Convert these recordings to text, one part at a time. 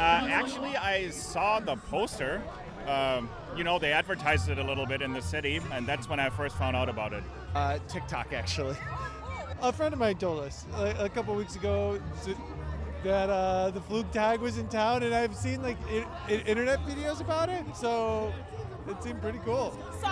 Uh, actually, I saw the poster. Um, you know, they advertised it a little bit in the city, and that's when I first found out about it. Uh, TikTok, actually. A friend of mine told us a, a couple weeks ago that uh, the Flugtag was in town, and I've seen like I- I- internet videos about it. So it seemed pretty cool. So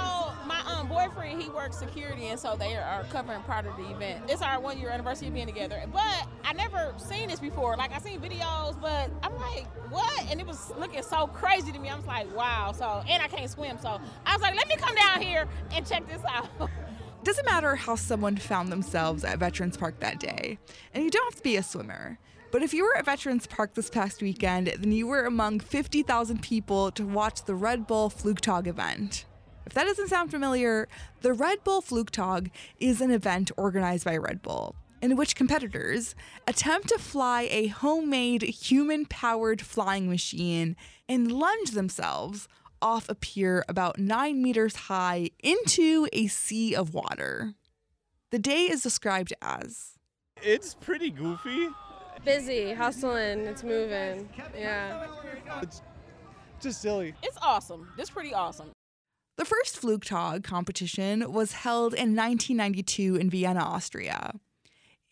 my boyfriend, he works security, and so they are covering part of the event. It's our one year anniversary of being together. But I never seen this before. Like I seen videos, but I'm like, what? And it was looking so crazy to me. I was like, wow. So and I can't swim, so I was like, let me come down here and check this out. Doesn't matter how someone found themselves at Veterans Park that day, and you don't have to be a swimmer. But if you were at Veterans Park this past weekend, then you were among 50,000 people to watch the Red Bull Flugtag event. If that doesn't sound familiar, the Red Bull Flugtag is an event organized by Red Bull in which competitors attempt to fly a homemade human powered flying machine and lunge themselves off a pier about nine meters high into a sea of water. The day is described as It's pretty goofy. Busy, hustling, it's moving. Yeah. It's just silly. it's awesome. It's pretty awesome. The first Flugtag competition was held in 1992 in Vienna, Austria.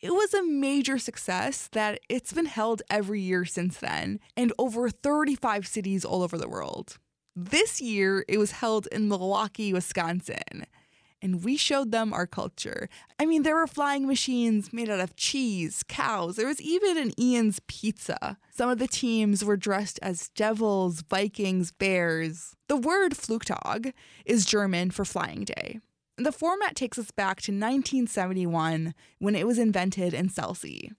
It was a major success that it's been held every year since then and over 35 cities all over the world. This year, it was held in Milwaukee, Wisconsin. And we showed them our culture. I mean, there were flying machines made out of cheese, cows. There was even an Ian's pizza. Some of the teams were dressed as devils, Vikings, bears. The word Flugtag is German for flying day. The format takes us back to 1971 when it was invented in Selsey,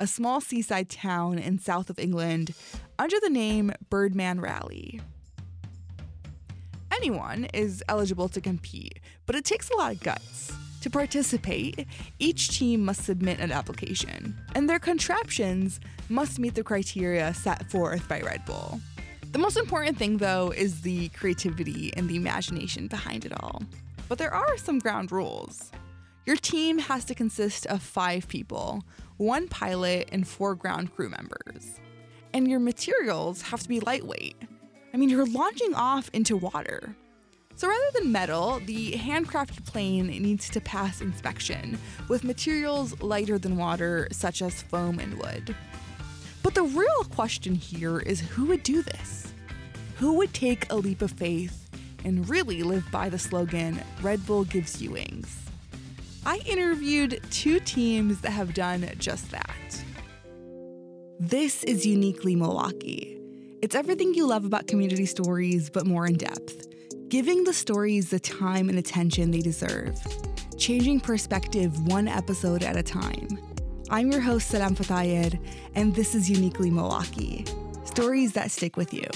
a small seaside town in south of England, under the name Birdman Rally. Anyone is eligible to compete, but it takes a lot of guts. To participate, each team must submit an application, and their contraptions must meet the criteria set forth by Red Bull. The most important thing, though, is the creativity and the imagination behind it all. But there are some ground rules. Your team has to consist of five people, one pilot, and four ground crew members. And your materials have to be lightweight. I mean, you're launching off into water. So rather than metal, the handcrafted plane needs to pass inspection with materials lighter than water, such as foam and wood. But the real question here is who would do this? Who would take a leap of faith and really live by the slogan, Red Bull gives you wings? I interviewed two teams that have done just that. This is Uniquely Milwaukee. It's everything you love about community stories, but more in depth, giving the stories the time and attention they deserve, changing perspective one episode at a time. I'm your host, Salam Fatayer, and this is Uniquely Milwaukee stories that stick with you.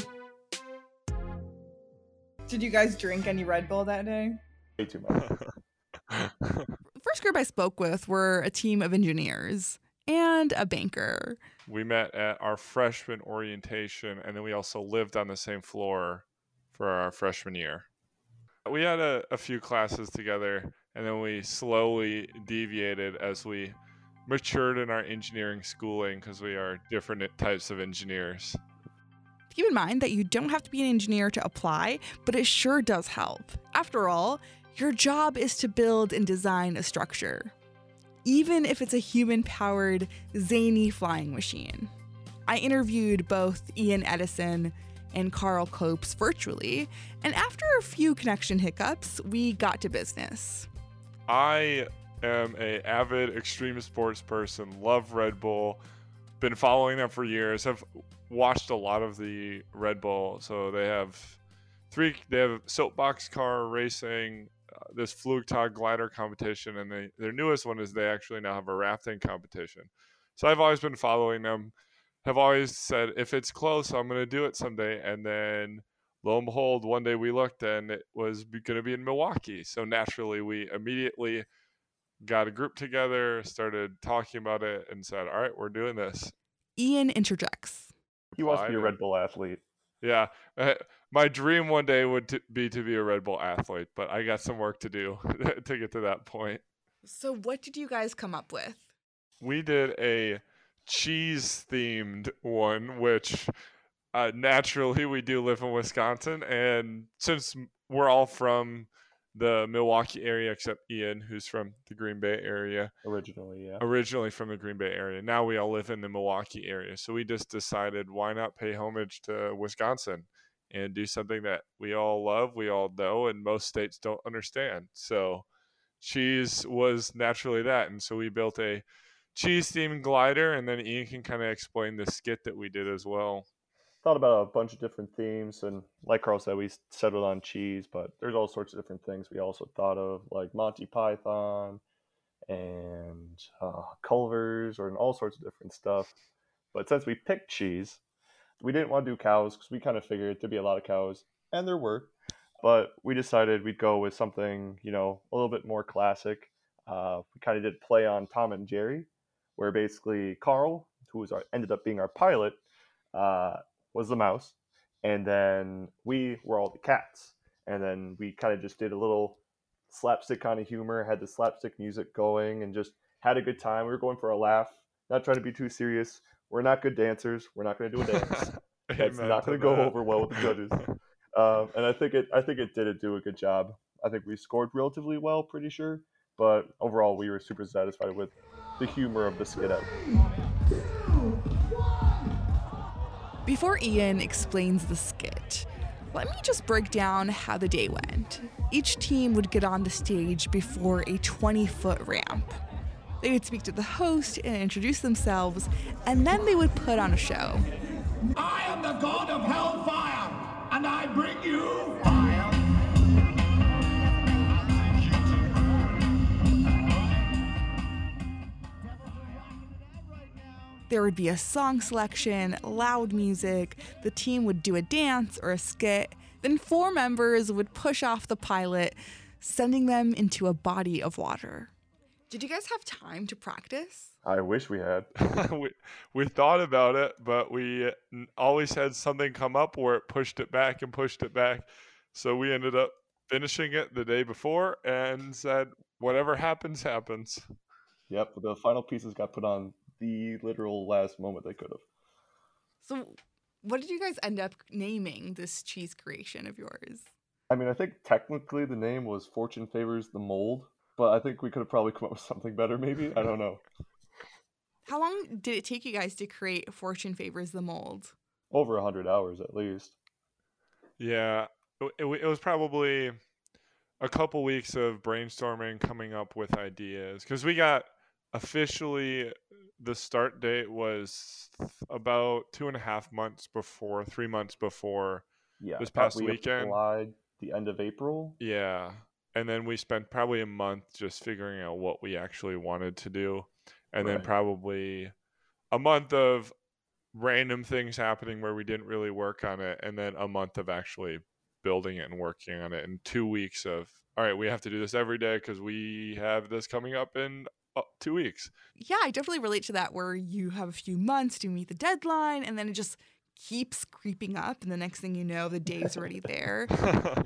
Did you guys drink any Red Bull that day? Way too much. The first group I spoke with were a team of engineers and a banker. we met at our freshman orientation and then we also lived on the same floor for our freshman year we had a, a few classes together and then we slowly deviated as we matured in our engineering schooling because we are different types of engineers Keep in mind that you don't have to be an engineer to apply, but it sure does help. After all, your job is to build and design a structure, even if it's a human powered, zany flying machine. I interviewed both Ian Edison and Carl Copes virtually, and after a few connection hiccups, we got to business. I am a avid extreme sports person. Love Red Bull. Been following them for years. Have watched a lot of the Red Bull. So they have three. They have soapbox car racing, this Flugtag glider competition, and they, their newest one is they actually now have a rafting competition. So I've always been following them. Have always said if it's close, I'm going to do it someday. And then lo and behold, one day we looked and it was going to be in Milwaukee. So naturally, we immediately got a group together, started talking about it, and said, "All right, we're doing this." Ian interjects. He wants to be a Red Bull athlete. Yeah, my dream one day would t- be to be a Red Bull athlete, but I got some work to do to get to that point. So, what did you guys come up with? we did a cheese themed one, which uh, naturally we do live in Wisconsin. And since we're all from the Milwaukee area, except Ian, who's from the Green Bay area, Originally, yeah. originally from the Green Bay area, now we all live in the Milwaukee area. So we just decided why not pay homage to Wisconsin and do something that we all love, we all know, and most states don't understand. So cheese was naturally that. And so we built a cheese themed glider, and then Ian can kind of explain the skit that we did as well. Thought about a bunch of different themes, and like Carl said, we settled on cheese, but there's all sorts of different things we also thought of, like Monty Python and uh, Culver's, or and all sorts of different stuff. But since we picked cheese, we didn't want to do cows because we kind of figured there'd be a lot of cows, and there were. But we decided we'd go with something, you know, a little bit more classic. Uh, we kind of did play on Tom and Jerry, where basically Carl, who was our, ended up being our pilot, uh, was the mouse, and then we were all the cats. And then we kind of just did a little slapstick kind of humor, had the slapstick music going, and just had a good time. We were going for a laugh, not trying to be too serious. We're not good dancers. We're not going to do a dance. It's not going to go over well with the judges. Um, and I think it, I think it did it do a good job. I think we scored relatively well, pretty sure. But overall, we were super satisfied with the humor of the skit out. Before Ian explains the skit, let me just break down how the day went. Each team would get on the stage before a 20 foot ramp. They would speak to the host and introduce themselves, and then they would put on a show. I am the god of hellfire, and I bring you fire. There would be a song selection, loud music, the team would do a dance or a skit, then four members would push off the pilot, sending them into a body of water. Did you guys have time to practice? I wish we had. we, we thought about it, but we always had something come up where it pushed it back and pushed it back. So we ended up finishing it the day before and said, whatever happens, happens. Yep, the final pieces got put on the literal last moment they could have. So, what did you guys end up naming this cheese creation of yours? I mean, I think technically the name was Fortune Favors the Mold, but I think we could have probably come up with something better, maybe. I don't know. How long did it take you guys to create Fortune Favors the Mold? Over a 100 hours at least. Yeah, it, it, it was probably a couple weeks of brainstorming, coming up with ideas. Because we got officially the start date was about two and a half months before, three months before Yeah. This past we weekend? applied the end of April. Yeah. And then we spent probably a month just figuring out what we actually wanted to do. And then probably a month of random things happening where we didn't really work on it. And then a month of actually building it and working on it. And two weeks of, all right, we have to do this every day because we have this coming up in uh, two weeks. Yeah, I definitely relate to that where you have a few months to meet the deadline and then it just keeps creeping up and the next thing you know the day's already there.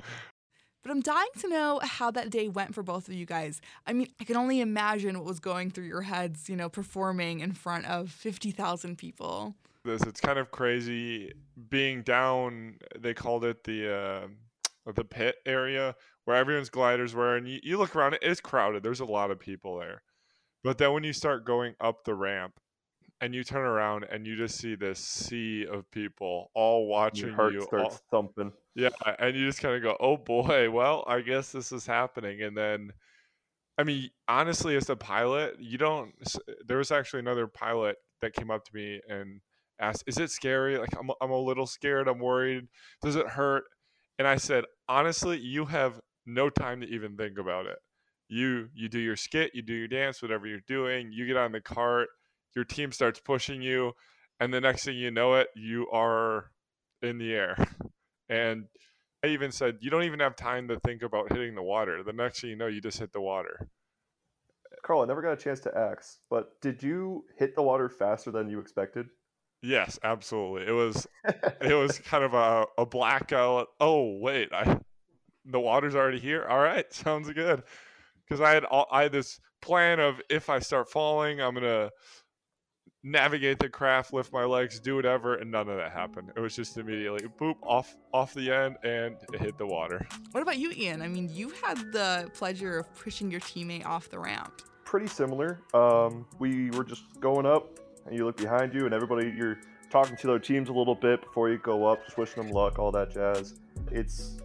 But I'm dying to know how that day went for both of you guys. I mean, I can only imagine what was going through your heads, you know, performing in front of 50,000 people. this. It's kind of crazy being down. They called it the uh, the pit area where everyone's gliders were, and you, you look around. It's crowded. There's a lot of people there, but then when you start going up the ramp, and you turn around and you just see this sea of people all watching Your heart you. starts all- thumping. Yeah, and you just kind of go, "Oh boy, well, I guess this is happening." And then, I mean, honestly, as a pilot, you don't. There was actually another pilot that came up to me and asked, "Is it scary? Like, I'm, I'm a little scared. I'm worried. Does it hurt?" And I said, "Honestly, you have no time to even think about it. You you do your skit, you do your dance, whatever you're doing. You get on the cart, your team starts pushing you, and the next thing you know it, you are in the air." And I even said, you don't even have time to think about hitting the water. The next thing you know, you just hit the water. Carl, I never got a chance to ask, but did you hit the water faster than you expected? Yes, absolutely. It was it was kind of a, a blackout. Oh wait, I the water's already here. All right, sounds good. because I had all, I had this plan of if I start falling, I'm gonna navigate the craft, lift my legs, do whatever, and none of that happened. It was just immediately boop off off the end and it hit the water. What about you, Ian? I mean, you had the pleasure of pushing your teammate off the ramp. Pretty similar. Um, we were just going up, and you look behind you, and everybody you're talking to their teams a little bit before you go up, just wishing them luck, all that jazz. It's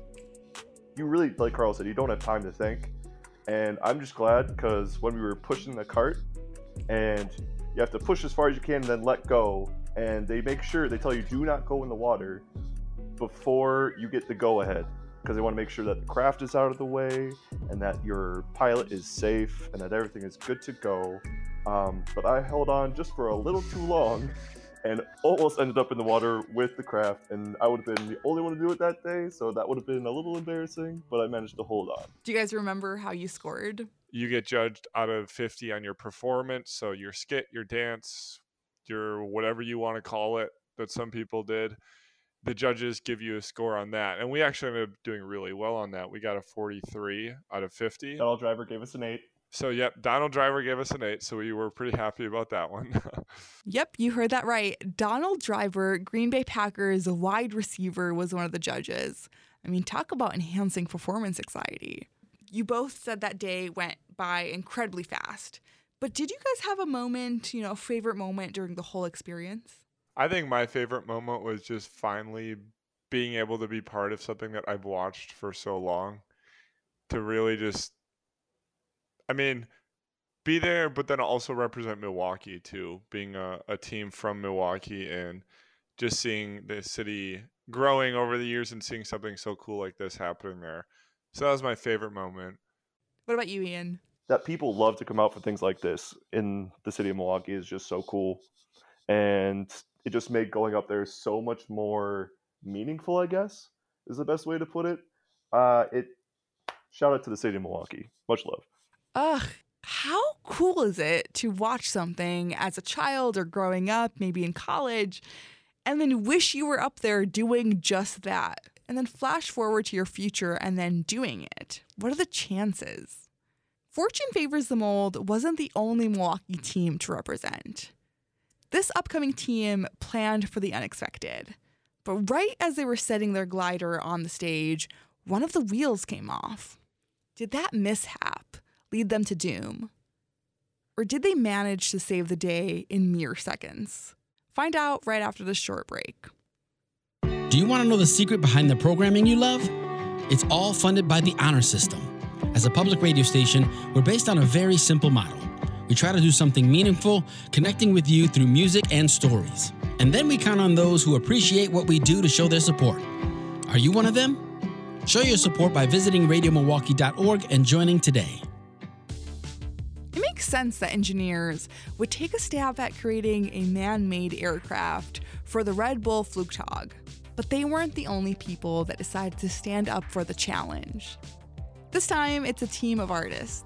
you really, like Carl said, you don't have time to think. And I'm just glad because when we were pushing the cart, and you have to push as far as you can and then let go, and they make sure they tell you do not go in the water before you get the go ahead because they want to make sure that the craft is out of the way and that your pilot is safe and that everything is good to go. Um, but I held on just for a little too long and almost ended up in the water with the craft, and I would have been the only one to do it that day, so that would have been a little embarrassing, but I managed to hold on. Do you guys remember how you scored? You get judged out of 50 on your performance, so your skit, your dance, your whatever you want to call it that some people did. The judges give you a score on that, and we actually ended up doing really well on that. We got a 43 out of 50. Donald Driver gave us an eight. So, yep, Donald Driver gave us an eight, so we were pretty happy about that one. Yep, you heard that right. Donald Driver, Green Bay Packers wide receiver, was one of the judges. I mean, talk about enhancing performance anxiety. You both said that day went by incredibly fast. But did you guys have a moment, you know, a favorite moment during the whole experience? I think my favorite moment was just finally being able to be part of something that I've watched for so long. To really just, I mean, be there, but then also represent Milwaukee too, being a, a team from Milwaukee and just seeing the city growing over the years and seeing something so cool like this happening there. So that was my favorite moment. What about you, Ian? That people love to come out for things like this in the city of Milwaukee is just so cool. And it just made going up there so much more meaningful, I guess, is the best way to put it. Uh, it shout out to the city of Milwaukee. Much love. Ugh, how cool is it to watch something as a child or growing up, maybe in college, and then wish you were up there doing just that? And then flash forward to your future and then doing it. What are the chances? Fortune Favors the Mold wasn't the only Milwaukee team to represent. This upcoming team planned for the unexpected. But right as they were setting their glider on the stage, one of the wheels came off. Did that mishap lead them to doom? Or did they manage to save the day in mere seconds? Find out right after this short break. Do you want to know the secret behind the programming you love? It's all funded by the Honor System. As a public radio station, we're based on a very simple model. We try to do something meaningful, connecting with you through music and stories. And then we count on those who appreciate what we do to show their support. Are you one of them? Show your support by visiting radiomilwaukee.org and joining today. It makes sense that engineers would take a stab at creating a man made aircraft for the Red Bull Flugtag. But they weren't the only people that decided to stand up for the challenge. This time, it's a team of artists.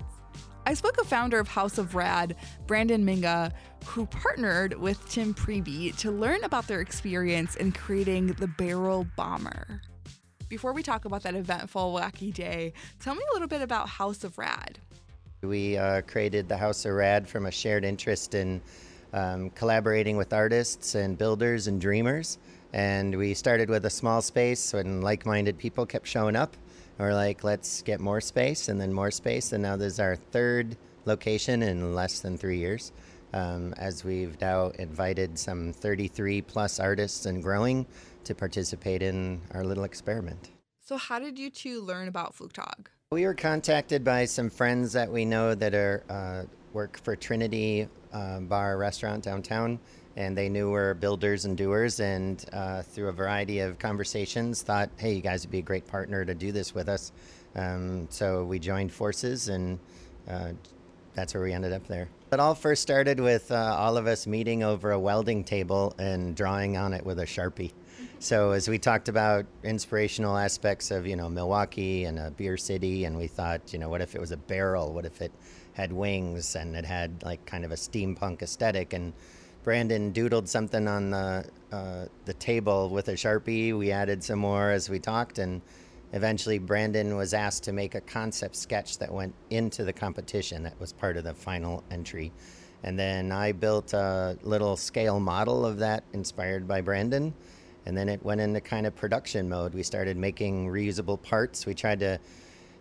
I spoke with founder of House of Rad, Brandon Minga, who partnered with Tim Preby to learn about their experience in creating the Barrel Bomber. Before we talk about that eventful, wacky day, tell me a little bit about House of Rad. We uh, created the House of Rad from a shared interest in um, collaborating with artists and builders and dreamers. And we started with a small space when like minded people kept showing up. And we're like, let's get more space and then more space. And now this is our third location in less than three years. Um, as we've now invited some 33 plus artists and growing to participate in our little experiment. So, how did you two learn about Flugtag? We were contacted by some friends that we know that are uh, work for Trinity uh, Bar Restaurant downtown, and they knew we're builders and doers. And uh, through a variety of conversations, thought, "Hey, you guys would be a great partner to do this with us." Um, so we joined forces, and uh, that's where we ended up there. It all first started with uh, all of us meeting over a welding table and drawing on it with a sharpie. So as we talked about inspirational aspects of you know Milwaukee and a beer city, and we thought you know what if it was a barrel? What if it had wings and it had like kind of a steampunk aesthetic? And Brandon doodled something on the uh, the table with a sharpie. We added some more as we talked, and eventually Brandon was asked to make a concept sketch that went into the competition that was part of the final entry. And then I built a little scale model of that inspired by Brandon. And then it went into kind of production mode. We started making reusable parts. We tried to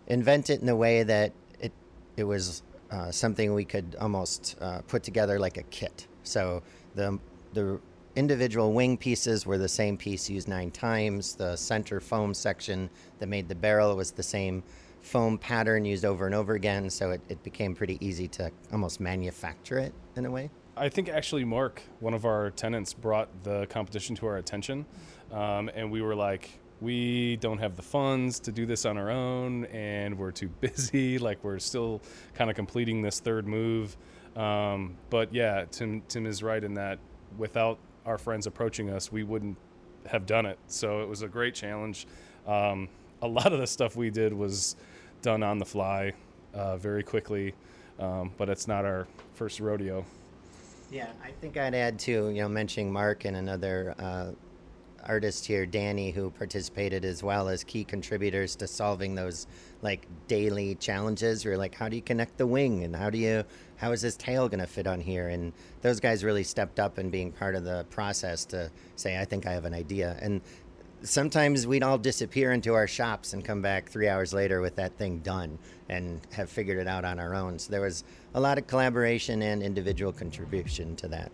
invent it in a way that it, it was uh, something we could almost uh, put together like a kit. So the, the individual wing pieces were the same piece used nine times. The center foam section that made the barrel was the same foam pattern used over and over again. So it, it became pretty easy to almost manufacture it in a way. I think actually Mark, one of our tenants, brought the competition to our attention, um, and we were like, we don't have the funds to do this on our own, and we're too busy. Like we're still kind of completing this third move. Um, but yeah, Tim Tim is right in that without our friends approaching us, we wouldn't have done it. So it was a great challenge. Um, a lot of the stuff we did was done on the fly, uh, very quickly, um, but it's not our first rodeo. Yeah, I think I'd add to you know mentioning Mark and another uh, artist here, Danny, who participated as well as key contributors to solving those like daily challenges. We're like, how do you connect the wing, and how do you, how is this tail going to fit on here? And those guys really stepped up and being part of the process to say, I think I have an idea. And sometimes we'd all disappear into our shops and come back three hours later with that thing done and have figured it out on our own. So there was a lot of collaboration and individual contribution to that.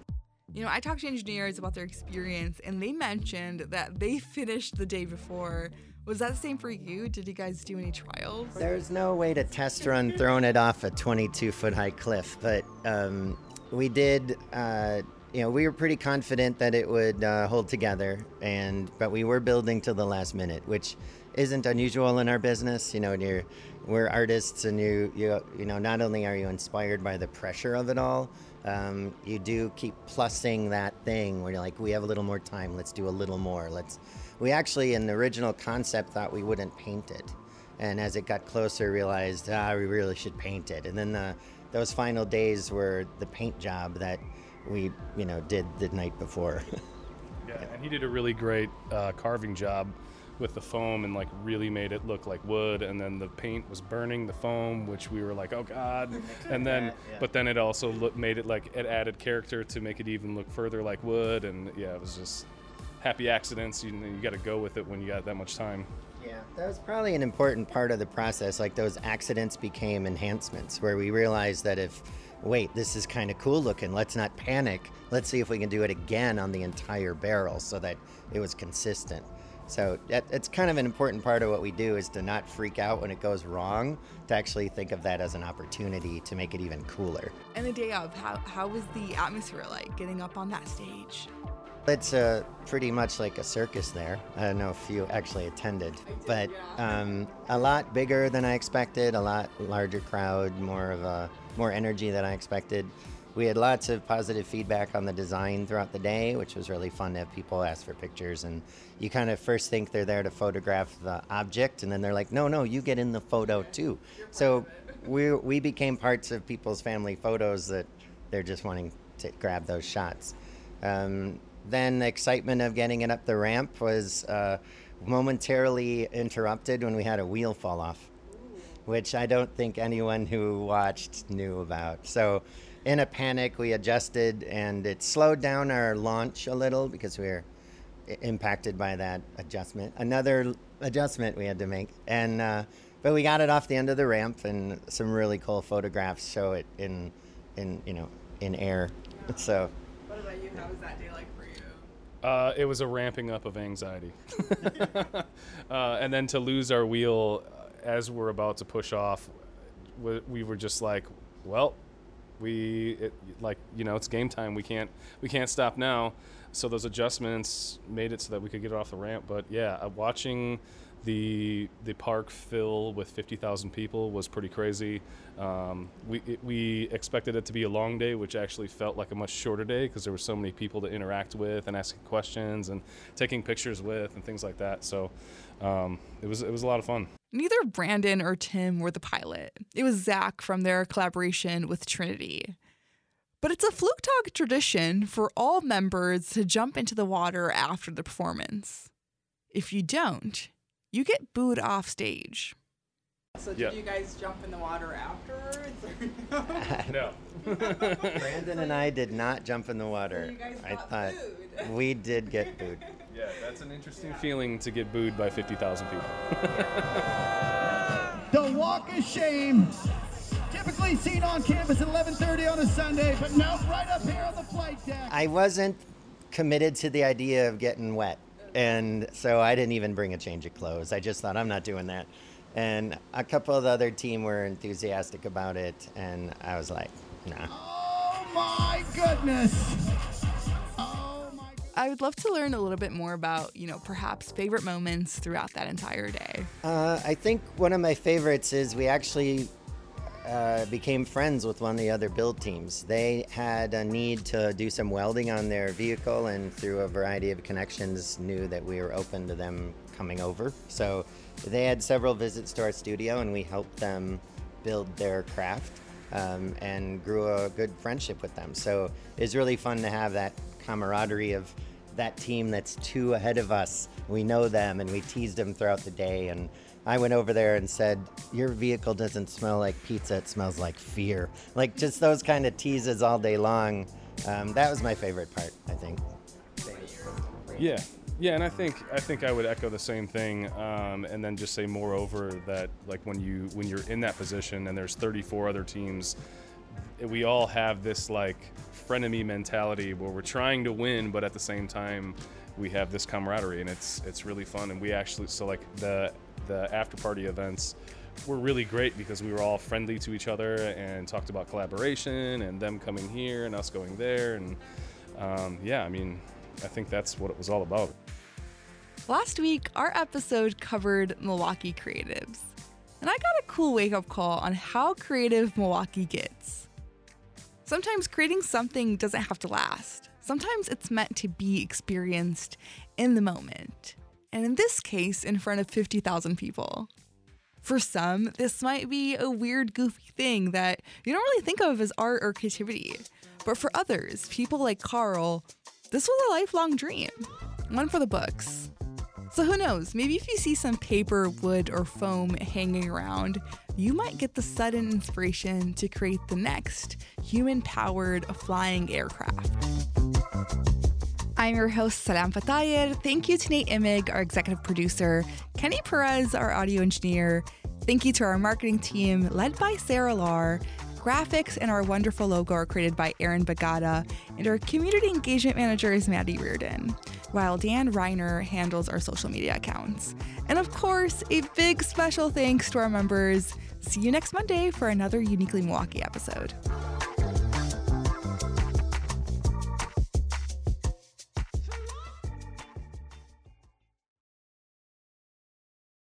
You know, I talked to engineers about their experience, and they mentioned that they finished the day before. Was that the same for you? Did you guys do any trials? There's no way to test run throwing it off a 22 foot high cliff, but um, we did. Uh, you know, we were pretty confident that it would uh, hold together, and but we were building till the last minute, which isn't unusual in our business. You know, you're, we're artists, and you you you know, not only are you inspired by the pressure of it all, um, you do keep plussing that thing where you're like, we have a little more time, let's do a little more. Let's. We actually, in the original concept, thought we wouldn't paint it, and as it got closer, realized ah, we really should paint it. And then the, those final days were the paint job that we, you know, did the night before. yeah, and he did a really great uh, carving job with the foam and like really made it look like wood and then the paint was burning the foam which we were like oh god. And then yeah. but then it also look, made it like it added character to make it even look further like wood and yeah it was just happy accidents. You, you got to go with it when you got that much time. Yeah that was probably an important part of the process like those accidents became enhancements where we realized that if wait this is kind of cool looking let's not panic let's see if we can do it again on the entire barrel so that it was consistent so that, it's kind of an important part of what we do is to not freak out when it goes wrong, to actually think of that as an opportunity to make it even cooler. And the day of, how, how was the atmosphere like getting up on that stage? It's uh, pretty much like a circus there. I don't know if you actually attended, but um, a lot bigger than I expected, a lot larger crowd, more of a more energy than I expected we had lots of positive feedback on the design throughout the day, which was really fun to have people ask for pictures. And you kind of first think they're there to photograph the object, and then they're like, no, no, you get in the photo too. So we, we became parts of people's family photos that they're just wanting to grab those shots. Um, then the excitement of getting it up the ramp was uh, momentarily interrupted when we had a wheel fall off, which I don't think anyone who watched knew about. So in a panic, we adjusted and it slowed down our launch a little because we were impacted by that adjustment. Another adjustment we had to make, and uh, but we got it off the end of the ramp, and some really cool photographs show it in in you know in air. So. What about you? How was that day like for you? Uh, it was a ramping up of anxiety, uh, and then to lose our wheel as we're about to push off, we, we were just like, well, we it, like you know it's game time we can't we can't stop now so those adjustments made it so that we could get it off the ramp but yeah uh, watching the the park fill with 50,000 people was pretty crazy. Um, we it, we expected it to be a long day, which actually felt like a much shorter day because there were so many people to interact with and asking questions and taking pictures with and things like that. So um, it was it was a lot of fun. Neither Brandon or Tim were the pilot. It was Zach from their collaboration with Trinity. But it's a Flugtag tradition for all members to jump into the water after the performance. If you don't, you get booed off stage. So did Yeah. you guys jump in the water afterwards? or no. Brandon and I did not jump in the water. you guys I got thought we did get booed. Yeah, that's an interesting feeling to get booed by 50,000 people. The walk of shame, typically seen on campus at 11:30 on a Sunday, but now right up here on the flight deck. I wasn't committed to the idea of getting wet. And so I didn't even bring a change of clothes. I just thought, I'm not doing that. And a couple of the other team were enthusiastic about it. And I was like, nah. Oh my goodness! I would love to learn a little bit more about, you know, perhaps favorite moments throughout that entire day. Uh, I think one of my favorites is we actually uh, became friends with one of the other build teams. They had a need to do some welding on their vehicle, and through a variety of connections, knew that we were open to them coming over. So they had several visits to our studio, and we helped them build their craft um, and grew a good friendship with them. So it's really fun to have that camaraderie of that team that's two ahead of us. We know them and we teased them throughout the day. And I went over there and said, Your vehicle doesn't smell like pizza, it smells like fear. Like just those kind of teases all day long. Um, that was my favorite part, I think. Yeah, yeah, and I think I think I would echo the same thing, um, and then just say moreover that like when you when you're in that position and there's 34 other teams, we all have this like frenemy mentality where we're trying to win, but at the same time we have this camaraderie, and it's it's really fun. And we actually so like the the after party events were really great because we were all friendly to each other and talked about collaboration and them coming here and us going there and um, yeah, I mean, I think that's what it was all about. Last week, our episode covered Milwaukee creatives. And I got a cool wake up call on how creative Milwaukee gets. Sometimes creating something doesn't have to last, sometimes it's meant to be experienced in the moment. And in this case, in front of 50,000 people. For some, this might be a weird, goofy thing that you don't really think of as art or creativity. But for others, people like Carl, this was a lifelong dream, one for the books. So who knows, maybe if you see some paper, wood, or foam hanging around, you might get the sudden inspiration to create the next human powered flying aircraft. I'm your host, Salam Fatayer. Thank you to Nate Imig, our executive producer, Kenny Perez, our audio engineer. Thank you to our marketing team, led by Sarah Lar. Graphics and our wonderful logo are created by Aaron Bagata, and our community engagement manager is Maddie Reardon, while Dan Reiner handles our social media accounts. And of course, a big special thanks to our members. See you next Monday for another Uniquely Milwaukee episode.